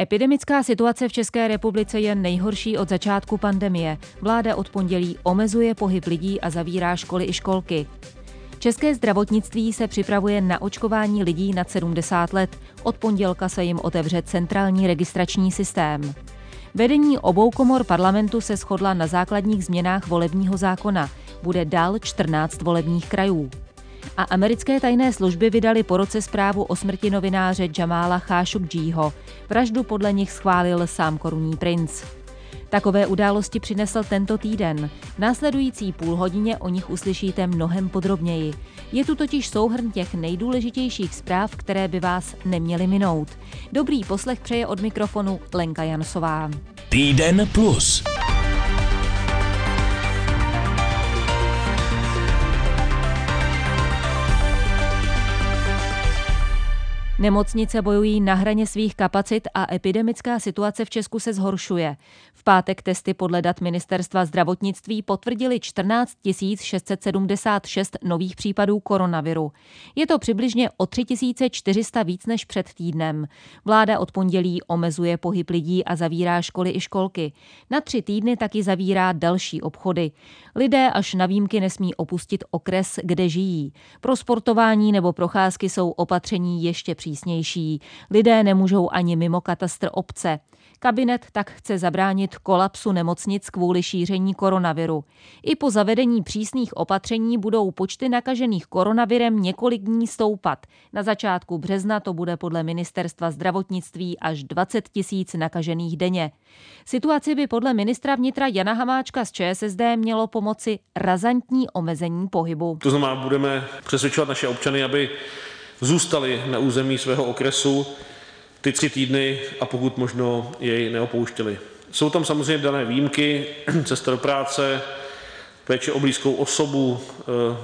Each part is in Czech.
Epidemická situace v České republice je nejhorší od začátku pandemie. Vláda od pondělí omezuje pohyb lidí a zavírá školy i školky. České zdravotnictví se připravuje na očkování lidí nad 70 let. Od pondělka se jim otevře centrální registrační systém. Vedení obou komor parlamentu se shodla na základních změnách volebního zákona. Bude dál 14 volebních krajů a americké tajné služby vydali po roce zprávu o smrti novináře Jamala Khashoggiho. Vraždu podle nich schválil sám korunní princ. Takové události přinesl tento týden. V následující půl hodině o nich uslyšíte mnohem podrobněji. Je tu totiž souhrn těch nejdůležitějších zpráv, které by vás neměly minout. Dobrý poslech přeje od mikrofonu Lenka Jansová. Týden plus. Nemocnice bojují na hraně svých kapacit a epidemická situace v Česku se zhoršuje. Pátek testy podle dat ministerstva zdravotnictví potvrdili 14 676 nových případů koronaviru. Je to přibližně o 3 400 víc než před týdnem. Vláda od pondělí omezuje pohyb lidí a zavírá školy i školky. Na tři týdny taky zavírá další obchody. Lidé až na výjimky nesmí opustit okres, kde žijí. Pro sportování nebo procházky jsou opatření ještě přísnější. Lidé nemůžou ani mimo katastr obce. Kabinet tak chce zabránit kolapsu nemocnic kvůli šíření koronaviru. I po zavedení přísných opatření budou počty nakažených koronavirem několik dní stoupat. Na začátku března to bude podle ministerstva zdravotnictví až 20 tisíc nakažených denně. Situaci by podle ministra vnitra Jana Hamáčka z ČSSD mělo pomoci razantní omezení pohybu. To znamená, budeme přesvědčovat naše občany, aby zůstali na území svého okresu ty tři týdny a pokud možno jej neopouštěli. Jsou tam samozřejmě dané výjimky, cesta do práce, péče o blízkou osobu, eh,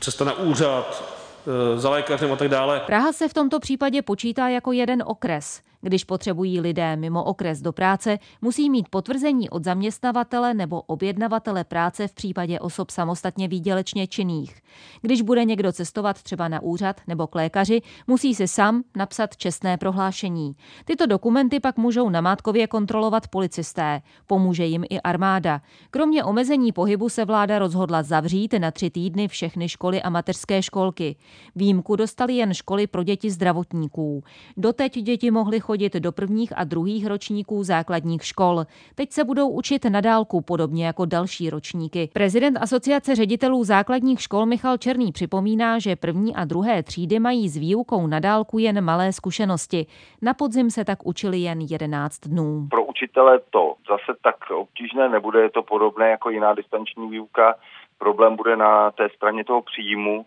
cesta na úřad, eh, za lékařem a tak dále. Praha se v tomto případě počítá jako jeden okres. Když potřebují lidé mimo okres do práce, musí mít potvrzení od zaměstnavatele nebo objednavatele práce v případě osob samostatně výdělečně činných. Když bude někdo cestovat třeba na úřad nebo k lékaři, musí si sám napsat čestné prohlášení. Tyto dokumenty pak můžou namátkově kontrolovat policisté. Pomůže jim i armáda. Kromě omezení pohybu se vláda rozhodla zavřít na tři týdny všechny školy a mateřské školky. Výjimku dostali jen školy pro děti zdravotníků. Doteď děti mohly chodit chodit do prvních a druhých ročníků základních škol. Teď se budou učit na dálku, podobně jako další ročníky. Prezident Asociace ředitelů základních škol Michal Černý připomíná, že první a druhé třídy mají s výukou na dálku jen malé zkušenosti. Na podzim se tak učili jen 11 dnů. Pro učitele to zase tak obtížné nebude, je to podobné jako jiná distanční výuka. Problém bude na té straně toho příjmu,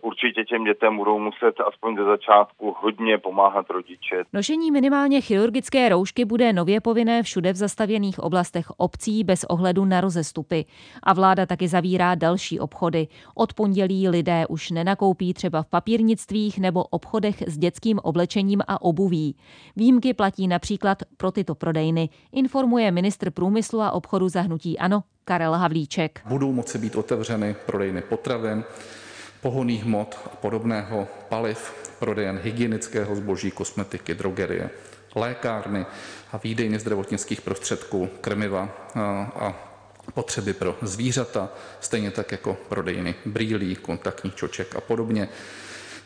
určitě těm dětem budou muset aspoň ze začátku hodně pomáhat rodiče. Nošení minimálně chirurgické roušky bude nově povinné všude v zastavěných oblastech obcí bez ohledu na rozestupy. A vláda taky zavírá další obchody. Od pondělí lidé už nenakoupí třeba v papírnictvích nebo obchodech s dětským oblečením a obuví. Výjimky platí například pro tyto prodejny, informuje ministr průmyslu a obchodu zahnutí Ano Karel Havlíček. Budou moci být otevřeny prodejny potravin, pohoných hmot a podobného, paliv, prodejen hygienického zboží, kosmetiky, drogerie, lékárny a výdejny zdravotnických prostředků, krmiva a potřeby pro zvířata, stejně tak jako prodejny brýlí, kontaktních čoček a podobně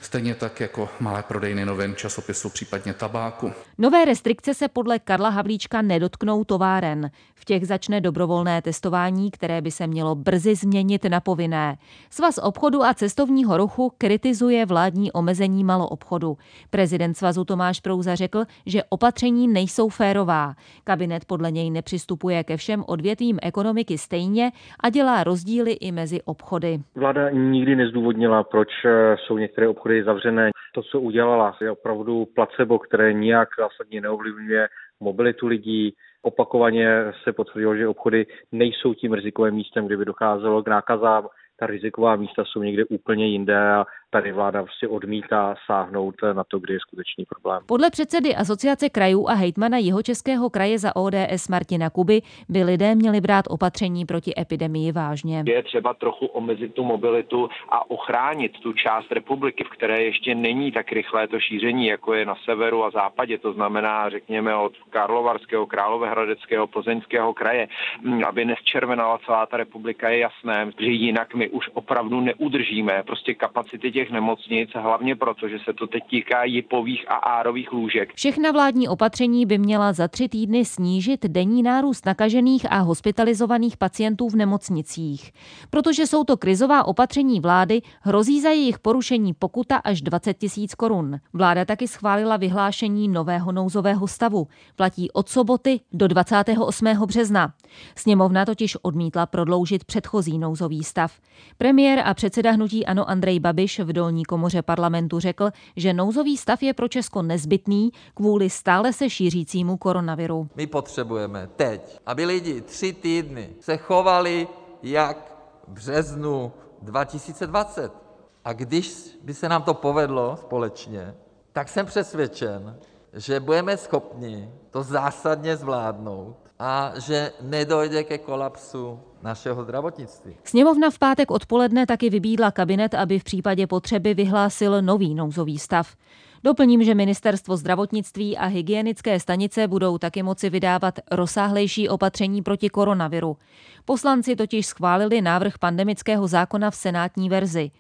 stejně tak jako malé prodejny novin, časopisu, případně tabáku. Nové restrikce se podle Karla Havlíčka nedotknou továren. V těch začne dobrovolné testování, které by se mělo brzy změnit na povinné. Svaz obchodu a cestovního ruchu kritizuje vládní omezení maloobchodu. Prezident svazu Tomáš Prouza řekl, že opatření nejsou férová. Kabinet podle něj nepřistupuje ke všem odvětvím ekonomiky stejně a dělá rozdíly i mezi obchody. Vláda nikdy nezdůvodnila, proč jsou některé obchody byly zavřené. To, co udělala, je opravdu placebo, které nijak zásadně neovlivňuje mobilitu lidí. Opakovaně se potvrdilo, že obchody nejsou tím rizikovým místem, kdyby docházelo k nákazám. Ta riziková místa jsou někde úplně jinde a tady vláda prostě odmítá sáhnout na to, kdy je skutečný problém. Podle předsedy Asociace krajů a hejtmana Jihočeského kraje za ODS Martina Kuby by lidé měli brát opatření proti epidemii vážně. Je třeba trochu omezit tu mobilitu a ochránit tu část republiky, v které ještě není tak rychlé to šíření, jako je na severu a západě, to znamená, řekněme, od Karlovarského, Královéhradeckého, Plzeňského kraje, aby nesčervenala celá ta republika, je jasné, že jinak my už opravdu neudržíme prostě kapacity těch nemocnic, hlavně proto, že se to teď týká jipových a árových lůžek. Všechna vládní opatření by měla za tři týdny snížit denní nárůst nakažených a hospitalizovaných pacientů v nemocnicích. Protože jsou to krizová opatření vlády, hrozí za jejich porušení pokuta až 20 tisíc korun. Vláda taky schválila vyhlášení nového nouzového stavu. Platí od soboty do 28. března. Sněmovna totiž odmítla prodloužit předchozí nouzový stav. Premiér a předseda hnutí Ano Andrej Babiš v dolní komoře parlamentu řekl, že nouzový stav je pro Česko nezbytný kvůli stále se šířícímu koronaviru. My potřebujeme teď, aby lidi tři týdny se chovali jak v březnu 2020. A když by se nám to povedlo společně, tak jsem přesvědčen, že budeme schopni to zásadně zvládnout a že nedojde ke kolapsu našeho zdravotnictví. Sněmovna v pátek odpoledne taky vybídla kabinet, aby v případě potřeby vyhlásil nový nouzový stav. Doplním, že ministerstvo zdravotnictví a hygienické stanice budou taky moci vydávat rozsáhlejší opatření proti koronaviru. Poslanci totiž schválili návrh pandemického zákona v senátní verzi.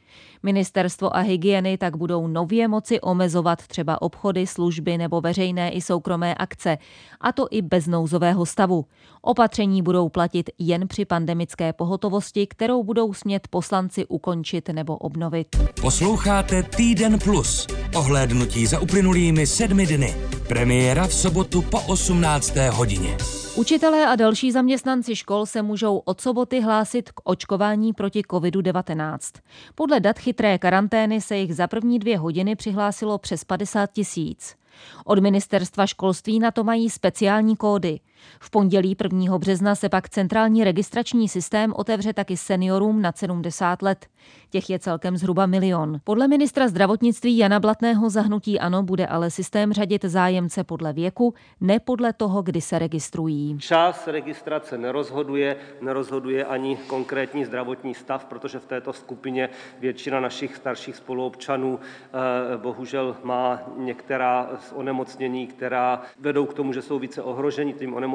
Ministerstvo a hygieny tak budou nově moci omezovat třeba obchody, služby nebo veřejné i soukromé akce, a to i bez nouzového stavu. Opatření budou platit jen při pandemické pohotovosti, kterou budou smět poslanci ukončit nebo obnovit. Posloucháte Týden Plus. Ohlédnutí za uplynulými sedmi dny. Premiéra v sobotu po 18. hodině. Učitelé a další zaměstnanci škol se můžou od soboty hlásit k očkování proti COVID-19. Podle dat chytré karantény se jich za první dvě hodiny přihlásilo přes 50 tisíc. Od ministerstva školství na to mají speciální kódy. V pondělí 1. března se pak centrální registrační systém otevře taky seniorům nad 70 let. Těch je celkem zhruba milion. Podle ministra zdravotnictví Jana Blatného zahnutí ANO bude ale systém řadit zájemce podle věku, ne podle toho, kdy se registrují. Čas registrace nerozhoduje, nerozhoduje ani konkrétní zdravotní stav, protože v této skupině většina našich starších spoluobčanů eh, bohužel má některá z onemocnění, která vedou k tomu, že jsou více ohroženi tím onemocněním.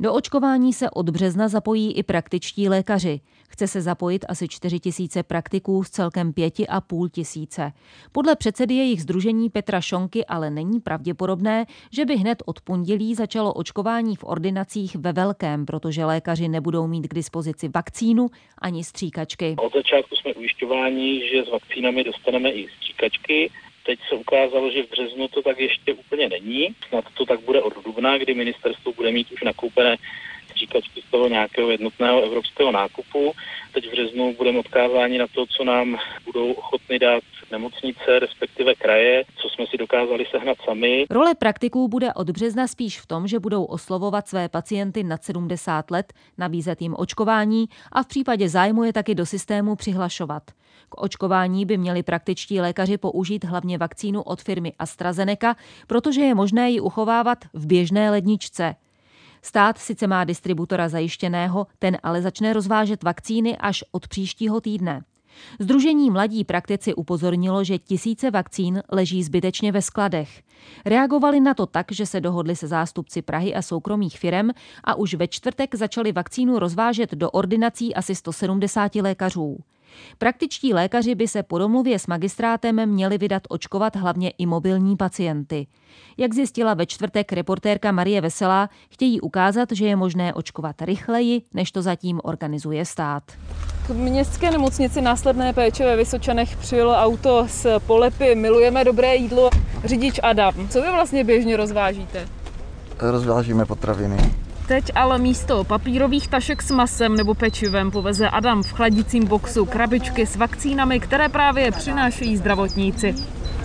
Do očkování se od března zapojí i praktičtí lékaři. Chce se zapojit asi 4 tisíce praktiků z celkem 5,5 tisíce. Podle předsedy jejich združení Petra Šonky ale není pravděpodobné, že by hned od pondělí začalo očkování v ordinacích ve velkém, protože lékaři nebudou mít k dispozici vakcínu ani stříkačky. Od začátku jsme ujišťováni, že s vakcínami dostaneme i stříkačky. Teď se ukázalo, že v březnu to tak ještě úplně není. Snad to tak bude od dubna, kdy ministerstvo bude mít už nakoupené stříkačky z toho nějakého jednotného evropského nákupu. Teď v březnu budeme odkázáni na to, co nám budou ochotny dát nemocnice, respektive kraje, co jsme si dokázali sehnat sami. Role praktiků bude od března spíš v tom, že budou oslovovat své pacienty nad 70 let, nabízet jim očkování a v případě zájmu je taky do systému přihlašovat. K očkování by měli praktičtí lékaři použít hlavně vakcínu od firmy AstraZeneca, protože je možné ji uchovávat v běžné ledničce. Stát sice má distributora zajištěného, ten ale začne rozvážet vakcíny až od příštího týdne. Združení Mladí praktici upozornilo, že tisíce vakcín leží zbytečně ve skladech. Reagovali na to tak, že se dohodli se zástupci Prahy a soukromých firem a už ve čtvrtek začali vakcínu rozvážet do ordinací asi 170 lékařů. Praktičtí lékaři by se po domluvě s magistrátem měli vydat očkovat hlavně i mobilní pacienty. Jak zjistila ve čtvrtek reportérka Marie Veselá, chtějí ukázat, že je možné očkovat rychleji, než to zatím organizuje stát. K městské nemocnici následné péče ve Vysočanech přijelo auto s polepy Milujeme dobré jídlo, řidič Adam. Co vy vlastně běžně rozvážíte? Rozvážíme potraviny. Teď ale místo papírových tašek s masem nebo pečivem poveze Adam v chladicím boxu krabičky s vakcínami, které právě přinášejí zdravotníci.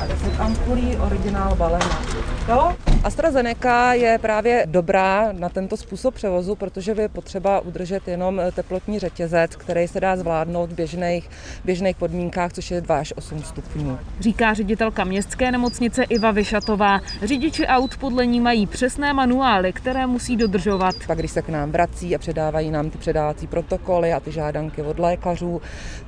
a 10 ampulí originál balena. Jo? AstraZeneca je právě dobrá na tento způsob převozu, protože je potřeba udržet jenom teplotní řetězec, který se dá zvládnout v běžných, běžných podmínkách, což je 2 až 8 stupňů. Říká ředitelka městské nemocnice Iva Vyšatová. Řidiči aut podle ní mají přesné manuály, které musí dodržovat. Pak když se k nám vrací a předávají nám ty předávací protokoly a ty žádanky od lékařů,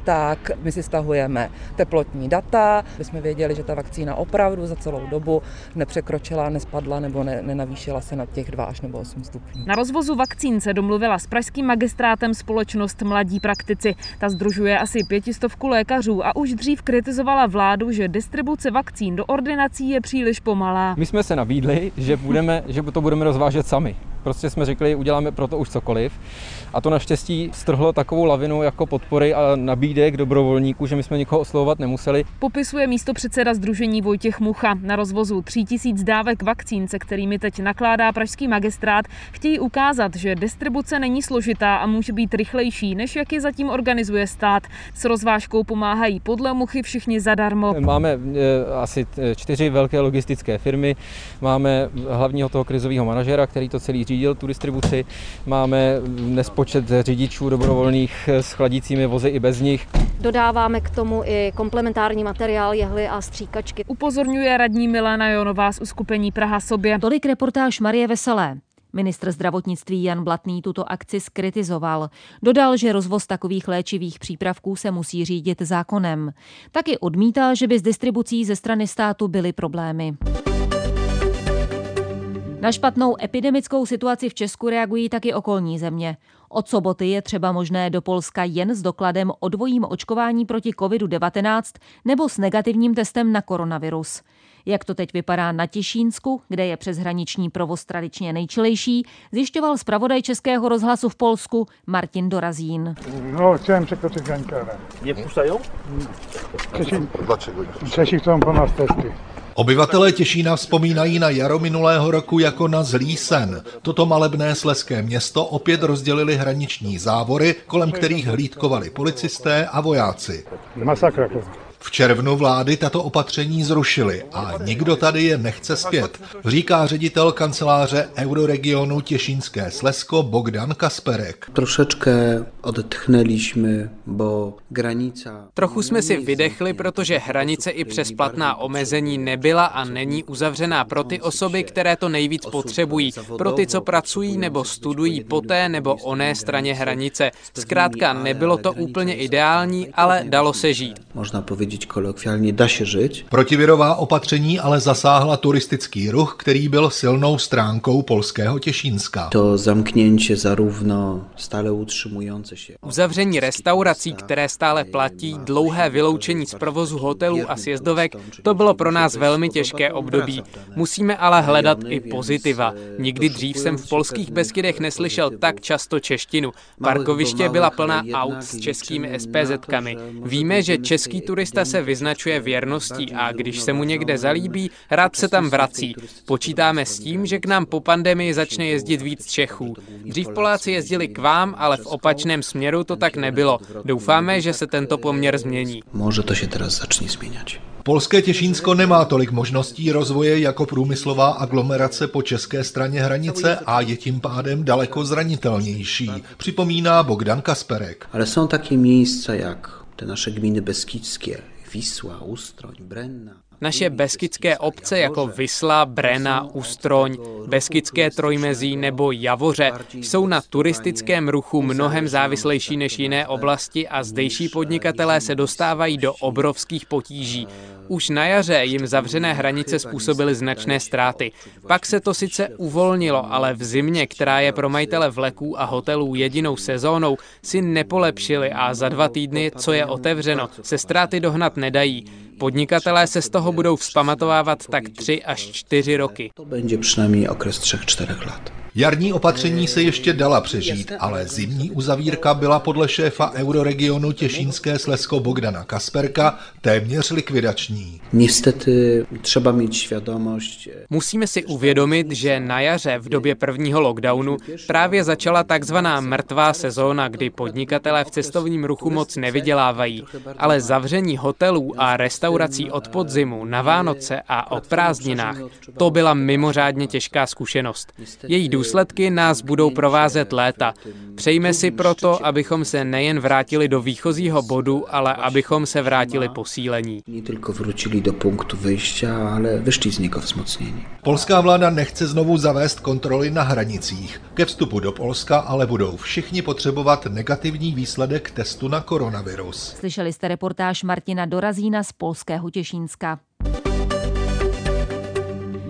tak my si stahujeme teplotní data, aby jsme věděli, že ta vakcína opravdu za celou dobu nepřekročila, nespadla nebo ne, nenavýšila se na těch 2 až nebo 8 stupňů. Na rozvozu vakcín se domluvila s pražským magistrátem společnost Mladí praktici. Ta združuje asi pětistovku lékařů a už dřív kritizovala vládu, že distribuce vakcín do ordinací je příliš pomalá. My jsme se nabídli, že, budeme, že to budeme rozvážet sami. Prostě jsme řekli, uděláme pro to už cokoliv. A to naštěstí strhlo takovou lavinu jako podpory a nabídek dobrovolníků, že my jsme nikoho oslovovat nemuseli. Popisuje místo předseda Združení Vojtěch Mucha. Na rozvozu 3000 dávek vakcín, se kterými teď nakládá pražský magistrát, chtějí ukázat, že distribuce není složitá a může být rychlejší, než jak ji zatím organizuje stát. S rozvážkou pomáhají podle Muchy všichni zadarmo. Máme e, asi čtyři velké logistické firmy, máme hlavního toho krizového manažera, který to celý řídil, tu distribuci, máme nespočet počet řidičů dobrovolných s chladícími vozy i bez nich. Dodáváme k tomu i komplementární materiál, jehly a stříkačky. Upozorňuje radní Milena Jonová z uskupení Praha sobě. Tolik reportáž Marie Veselé. Ministr zdravotnictví Jan Blatný tuto akci skritizoval. Dodal, že rozvoz takových léčivých přípravků se musí řídit zákonem. Taky odmítal, že by s distribucí ze strany státu byly problémy. Na špatnou epidemickou situaci v Česku reagují taky okolní země. Od soboty je třeba možné do Polska jen s dokladem o dvojím očkování proti COVID-19 nebo s negativním testem na koronavirus. Jak to teď vypadá na Těšínsku, kde je přeshraniční provoz tradičně nejčilejší, zjišťoval zpravodaj Českého rozhlasu v Polsku Martin Dorazín. No, chciałem przekroczyć granicę, ale... Nie wpuszczają? Češi, Češi chcą po nás testy. Obyvatelé Těšína vzpomínají na jaro minulého roku jako na zlý sen. Toto malebné sleské město opět rozdělili hraniční závory, kolem kterých hlídkovali policisté a vojáci. Masakra. V červnu vlády tato opatření zrušily a nikdo tady je nechce zpět, říká ředitel kanceláře Euroregionu Těšínské Slesko Bogdan Kasperek. Troszeczkę odetchnęliśmy, bo granica... Trochu jsme si vydechli, protože hranice i přes platná omezení nebyla a není uzavřená pro ty osoby, které to nejvíc potřebují, pro ty, co pracují nebo studují po té nebo oné straně hranice. Zkrátka nebylo to úplně ideální, ale dalo se žít. Možná powiedzieć kolokviálně, dá se žít. Protivirová opatření ale zasáhla turistický ruch, který byl silnou stránkou polského Těšínska. To zamknięcie zarówno stále utrzymujące się. Uzavření restaurací, které stále platí, dlouhé vyloučení z provozu hotelů a sjezdovek, to bylo pro nás velmi těžké období. Musíme ale hledat i pozitiva. Nikdy dřív jsem v polských Beskydech neslyšel tak často češtinu. Parkoviště byla plná aut s českými SPZ-kami. Víme, že český turista se vyznačuje věrností a když se mu někde zalíbí, rád se tam vrací. Počítáme s tím, že k nám po pandemii začne jezdit víc Čechů. Dřív Poláci jezdili k vám, ale v opačném směru to tak nebylo. Doufáme, že se tento poměr změní. Může to se teraz začne změnit. Polské Těšínsko nemá tolik možností rozvoje jako průmyslová aglomerace po české straně hranice a je tím pádem daleko zranitelnější, připomíná Bogdan Kasperek. Ale jsou taky místa, jak te naše gminy beskidzkie, Wisła, Ustroń, Brenna. Naše beskidské obce jako Vysla, Brena, Ustroň, Beskidské trojmezí nebo Javoře jsou na turistickém ruchu mnohem závislejší než jiné oblasti a zdejší podnikatelé se dostávají do obrovských potíží. Už na jaře jim zavřené hranice způsobily značné ztráty. Pak se to sice uvolnilo, ale v zimě, která je pro majitele vleků a hotelů jedinou sezónou, si nepolepšili a za dva týdny, co je otevřeno, se ztráty dohnat nedají. Podnikatelé se z toho budou vzpamatovávat tak tři až čtyři roky. To bude přinejmenším okres třech, čtyřech let. Jarní opatření se ještě dala přežít, ale zimní uzavírka byla podle šéfa euroregionu Těšínské Slesko Bogdana Kasperka téměř likvidační. Niestety třeba mít świadomość. Musíme si uvědomit, že na jaře v době prvního lockdownu právě začala takzvaná mrtvá sezóna, kdy podnikatelé v cestovním ruchu moc nevydělávají, ale zavření hotelů a restaurací od podzimu na Vánoce a o prázdninách, to byla mimořádně těžká zkušenost. Její důsledky nás budou provázet léta. Přejme si proto, abychom se nejen vrátili do výchozího bodu, ale abychom se vrátili posílení. Polská vláda nechce znovu zavést kontroly na hranicích. Ke vstupu do Polska ale budou všichni potřebovat negativní výsledek testu na koronavirus. Slyšeli jste reportáž Martina Dorazína z Polského Těšínska.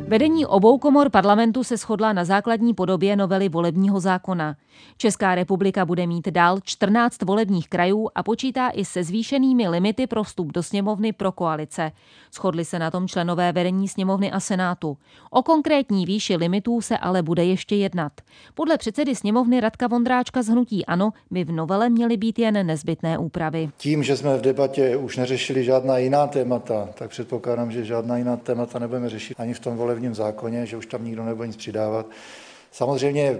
Vedení obou komor parlamentu se shodla na základní podobě novely volebního zákona. Česká republika bude mít dál 14 volebních krajů a počítá i se zvýšenými limity pro vstup do sněmovny pro koalice. Shodli se na tom členové vedení sněmovny a senátu. O konkrétní výši limitů se ale bude ještě jednat. Podle předsedy sněmovny Radka Vondráčka z Hnutí Ano by v novele měly být jen nezbytné úpravy. Tím, že jsme v debatě už neřešili žádná jiná témata, tak předpokládám, že žádná jiná témata nebudeme řešit ani v tom volebním zákoně, že už tam nikdo nebude nic přidávat. Samozřejmě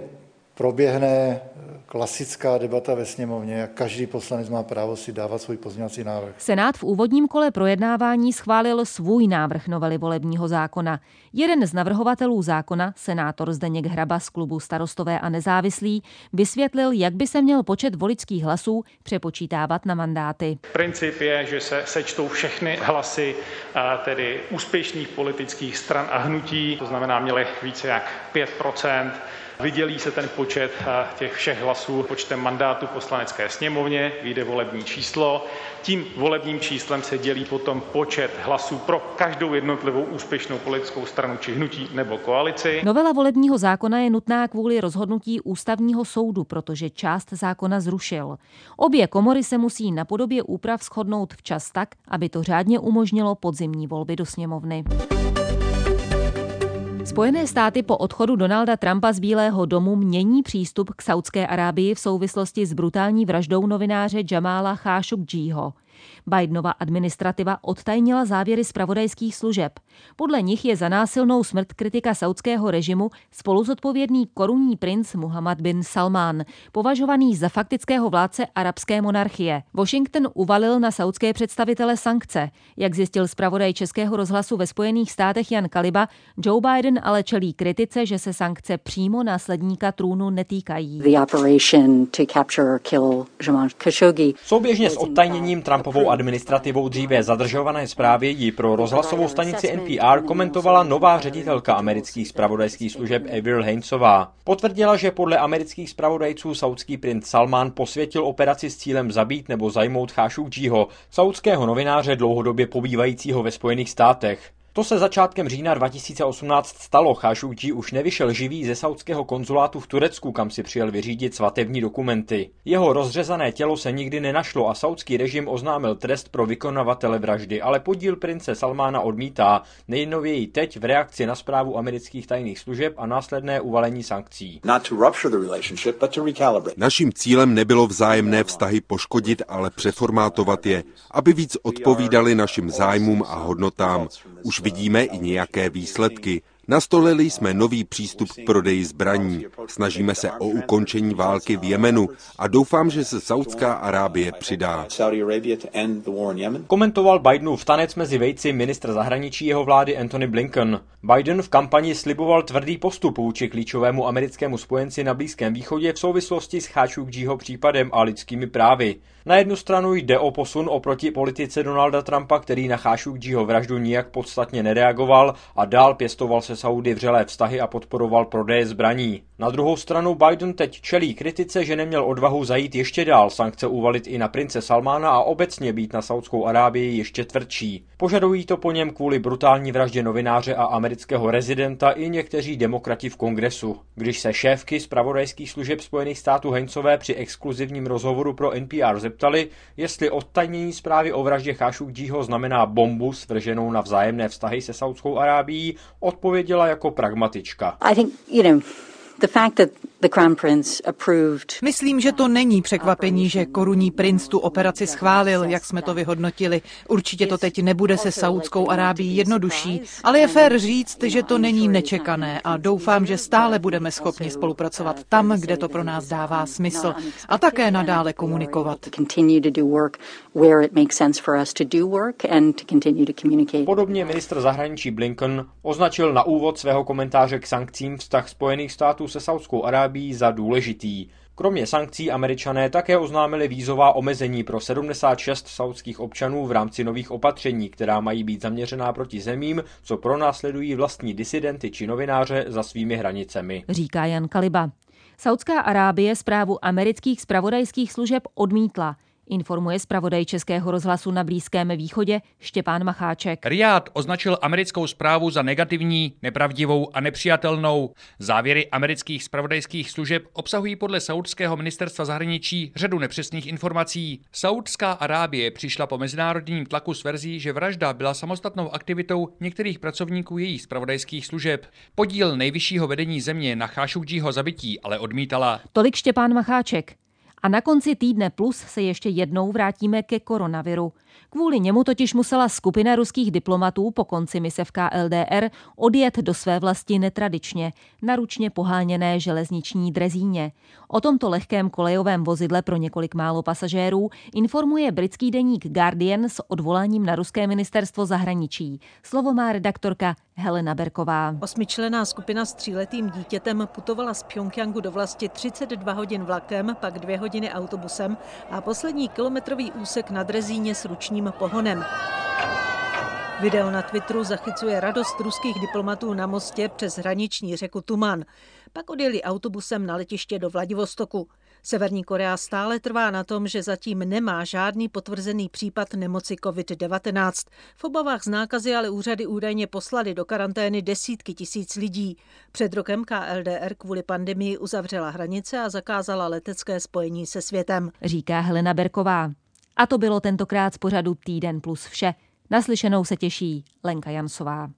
proběhne klasická debata ve sněmovně, jak každý poslanec má právo si dávat svůj pozměňovací návrh. Senát v úvodním kole projednávání schválil svůj návrh novely volebního zákona. Jeden z navrhovatelů zákona, senátor Zdeněk Hraba z klubu Starostové a nezávislí, vysvětlil, jak by se měl počet voličských hlasů přepočítávat na mandáty. Princip je, že se sečtou všechny hlasy tedy úspěšných politických stran a hnutí, to znamená měli více jak 5 Vydělí se ten počet těch všech hlasů počtem mandátů poslanecké sněmovně, vyjde volební číslo. Tím volebním číslem se dělí potom počet hlasů pro každou jednotlivou úspěšnou politickou stranu či hnutí nebo koalici. Novela volebního zákona je nutná kvůli rozhodnutí ústavního soudu, protože část zákona zrušil. Obě komory se musí na podobě úprav shodnout včas tak, aby to řádně umožnilo podzimní volby do sněmovny. Spojené státy po odchodu Donalda Trumpa z Bílého domu mění přístup k Saudské Arábii v souvislosti s brutální vraždou novináře Jamala Khashoggiho. Bidenova administrativa odtajnila závěry zpravodajských služeb. Podle nich je za násilnou smrt kritika saudského režimu spoluzodpovědný korunní princ Muhammad bin Salman, považovaný za faktického vládce arabské monarchie. Washington uvalil na saudské představitele sankce. Jak zjistil zpravodaj Českého rozhlasu ve Spojených státech Jan Kaliba, Joe Biden ale čelí kritice, že se sankce přímo následníka trůnu netýkají. Souběžně s odtajněním Trumpovou administrativou dříve zadržované zprávy ji pro rozhlasovou stanici NPR komentovala nová ředitelka amerických spravodajských služeb Avril Hainesová. Potvrdila, že podle amerických spravodajců saudský princ Salman posvětil operaci s cílem zabít nebo zajmout Khashoggiho, saudského novináře dlouhodobě pobývajícího ve Spojených státech. To se začátkem října 2018 stalo. Khashoggi už nevyšel živý ze saudského konzulátu v Turecku, kam si přijel vyřídit svatební dokumenty. Jeho rozřezané tělo se nikdy nenašlo a saudský režim oznámil trest pro vykonavatele vraždy, ale podíl prince Salmána odmítá, nejnověji teď v reakci na zprávu amerických tajných služeb a následné uvalení sankcí. Naším cílem nebylo vzájemné vztahy poškodit, ale přeformátovat je, aby víc odpovídali našim zájmům a hodnotám. Už vidíme i nějaké výsledky. Nastolili jsme nový přístup k prodeji zbraní. Snažíme se o ukončení války v Jemenu a doufám, že se Saudská Arábie přidá. Komentoval Bidenův tanec mezi vejci ministr zahraničí jeho vlády Antony Blinken. Biden v kampani sliboval tvrdý postup vůči klíčovému americkému spojenci na Blízkém východě v souvislosti s Khashoggiho případem a lidskými právy. Na jednu stranu jde o posun oproti politice Donalda Trumpa, který na Khashoggiho vraždu nijak podstatně nereagoval a dál pěstoval se Saudy vřelé vztahy a podporoval prodeje zbraní. Na druhou stranu Biden teď čelí kritice, že neměl odvahu zajít ještě dál, sankce uvalit i na prince Salmána a obecně být na Saudskou Arábii ještě tvrdší. Požadují to po něm kvůli brutální vraždě novináře a amerického rezidenta i někteří demokrati v kongresu. Když se šéfky zpravodajských služeb Spojených států Heinzové při exkluzivním rozhovoru pro NPR zeptali, jestli odtajnění zprávy o vraždě Khashoggiho znamená bombu svrženou na vzájemné vztahy se Saudskou Arábií, odpověděla jako pragmatička. I think, you know, the fact that Myslím, že to není překvapení, že korunní princ tu operaci schválil, jak jsme to vyhodnotili. Určitě to teď nebude se Saudskou Arábií jednodušší, ale je fér říct, že to není nečekané a doufám, že stále budeme schopni spolupracovat tam, kde to pro nás dává smysl a také nadále komunikovat. Podobně ministr zahraničí Blinken označil na úvod svého komentáře k sankcím vztah Spojených států se Saudskou Arábií za důležitý. Kromě sankcí američané také oznámili vízová omezení pro 76 saudských občanů v rámci nových opatření, která mají být zaměřená proti zemím, co pronásledují vlastní disidenty či novináře za svými hranicemi. Říká Jan Kaliba. Saudská Arábie zprávu amerických spravodajských služeb odmítla. Informuje zpravodaj Českého rozhlasu na Blízkém východě Štěpán Macháček. Riad označil americkou zprávu za negativní, nepravdivou a nepřijatelnou. Závěry amerických spravodajských služeb obsahují podle saudského ministerstva zahraničí řadu nepřesných informací. Saudská Arábie přišla po mezinárodním tlaku s verzí, že vražda byla samostatnou aktivitou některých pracovníků jejich spravodajských služeb. Podíl nejvyššího vedení země na Chášukdího zabití ale odmítala. Tolik Štěpán Macháček. A na konci týdne plus se ještě jednou vrátíme ke koronaviru. Kvůli němu totiž musela skupina ruských diplomatů po konci mise v KLDR odjet do své vlasti netradičně, naručně poháněné železniční drezíně. O tomto lehkém kolejovém vozidle pro několik málo pasažérů informuje britský deník Guardian s odvoláním na ruské ministerstvo zahraničí. Slovo má redaktorka Helena Berková. Osmičlená skupina s tříletým dítětem putovala z Pyongyangu do vlasti 32 hodin vlakem, pak dvě hodiny autobusem a poslední kilometrový úsek na drezíně s ručním pohonem. Video na Twitteru zachycuje radost ruských diplomatů na mostě přes hraniční řeku Tuman. Pak odjeli autobusem na letiště do Vladivostoku. Severní Korea stále trvá na tom, že zatím nemá žádný potvrzený případ nemoci COVID-19. V obavách z nákazy ale úřady údajně poslali do karantény desítky tisíc lidí. Před rokem KLDR kvůli pandemii uzavřela hranice a zakázala letecké spojení se světem. Říká Helena Berková. A to bylo tentokrát z pořadu Týden plus vše. Naslyšenou se těší Lenka Jansová.